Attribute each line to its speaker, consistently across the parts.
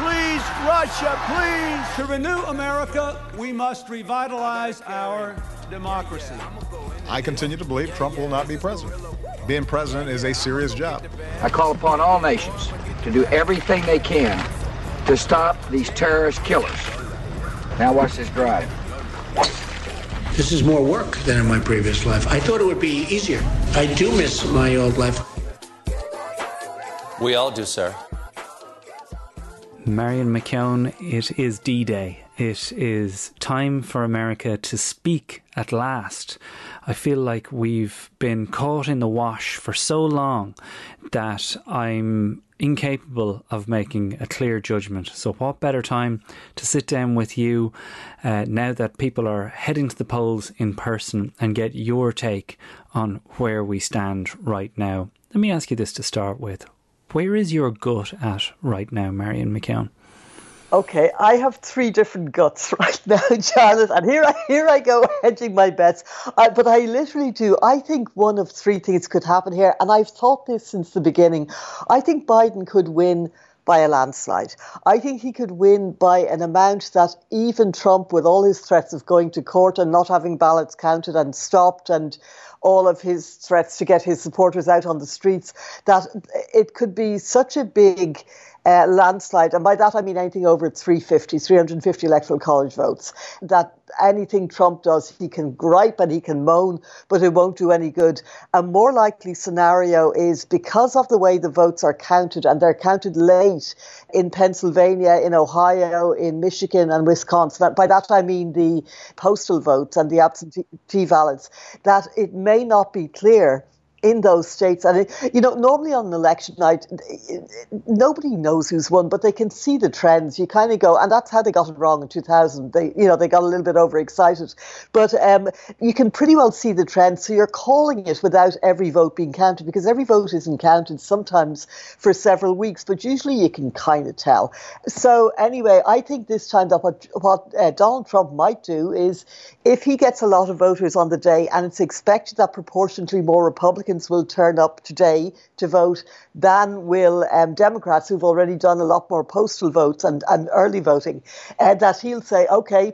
Speaker 1: Please, Russia, please.
Speaker 2: To renew America, we must revitalize our democracy.
Speaker 3: I continue to believe Trump will not be president. Being president is a serious job.
Speaker 4: I call upon all nations to do everything they can to stop these terrorist killers. Now watch this drive.
Speaker 5: This is more work than in my previous life. I thought it would be easier. I do miss my old life.
Speaker 6: We all do, sir.
Speaker 7: Marion McKeone, it is D Day. It is time for America to speak at last. I feel like we've been caught in the wash for so long that I'm incapable of making a clear judgment. So, what better time to sit down with you uh, now that people are heading to the polls in person and get your take on where we stand right now? Let me ask you this to start with. Where is your gut at right now, Marion McKeone?
Speaker 8: Okay, I have three different guts right now, Jarlath, and here I here I go hedging my bets. Uh, but I literally do. I think one of three things could happen here, and I've thought this since the beginning. I think Biden could win by a landslide. I think he could win by an amount that even Trump, with all his threats of going to court and not having ballots counted and stopped and all of his threats to get his supporters out on the streets, that it could be such a big uh, landslide, and by that I mean anything over 350, 350 electoral college votes, that anything Trump does, he can gripe and he can moan, but it won't do any good. A more likely scenario is because of the way the votes are counted, and they're counted late in Pennsylvania, in Ohio, in Michigan, and Wisconsin. By that I mean the postal votes and the absentee ballots, that it may not be clear in those states. And, it, you know, normally on an election night, nobody knows who's won, but they can see the trends. You kind of go, and that's how they got it wrong in 2000. They, you know, they got a little bit overexcited. But um, you can pretty well see the trends. So you're calling it without every vote being counted because every vote isn't counted sometimes for several weeks, but usually you can kind of tell. So anyway, I think this time that what, what uh, Donald Trump might do is if he gets a lot of voters on the day and it's expected that proportionately more Republicans Republicans will turn up today to vote than will um, Democrats, who've already done a lot more postal votes and, and early voting, uh, that he'll say, okay,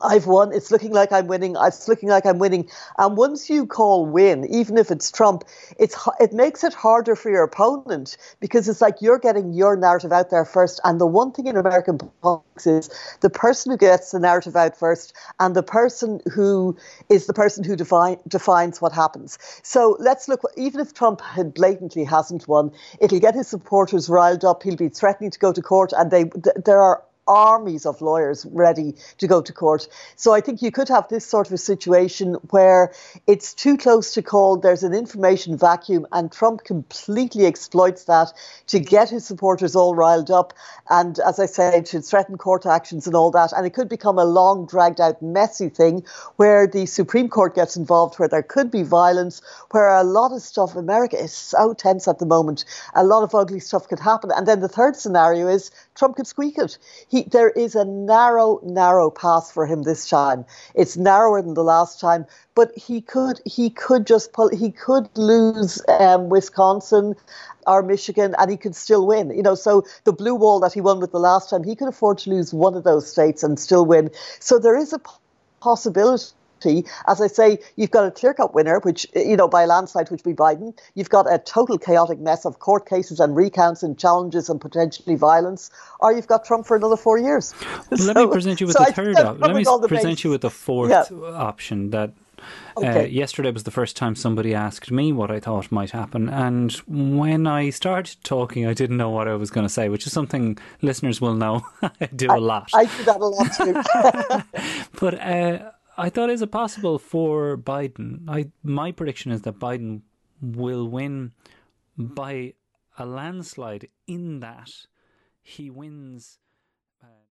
Speaker 8: I've won. It's looking like I'm winning. It's looking like I'm winning. And once you call win, even if it's Trump, it's it makes it harder for your opponent because it's like you're getting your narrative out there first. And the one thing in American politics is the person who gets the narrative out first, and the person who is the person who define, defines what happens. So let's look. Even if Trump had blatantly hasn't won, it'll get his supporters riled up. He'll be threatening to go to court, and they there are armies of lawyers ready to go to court. So I think you could have this sort of a situation where it's too close to call, there's an information vacuum, and Trump completely exploits that to get his supporters all riled up. And as I say, to threaten court actions and all that. And it could become a long, dragged out, messy thing where the Supreme Court gets involved, where there could be violence, where a lot of stuff, America is so tense at the moment, a lot of ugly stuff could happen. And then the third scenario is Trump could squeak it. He he, there is a narrow, narrow path for him this time. It's narrower than the last time, but he could, he could just pull, he could lose um, Wisconsin or Michigan, and he could still win. You know, so the blue wall that he won with the last time, he could afford to lose one of those states and still win. So there is a possibility as I say, you've got a clear cut winner, which, you know, by a landslide, which would be Biden. You've got a total chaotic mess of court cases and recounts and challenges and potentially violence. Or you've got Trump for another four years.
Speaker 7: Well, let me present you with so the third option. Let me present you with the fourth yeah. option that uh, Okay. Uh, yesterday was the first time somebody asked me what I thought might happen, and when I started talking, I didn't know what I was going to say, which is something listeners will know I do a lot.
Speaker 8: I do that a lot
Speaker 7: too. but uh, I thought, is it possible for Biden? I my prediction is that Biden will win by a landslide. In that he wins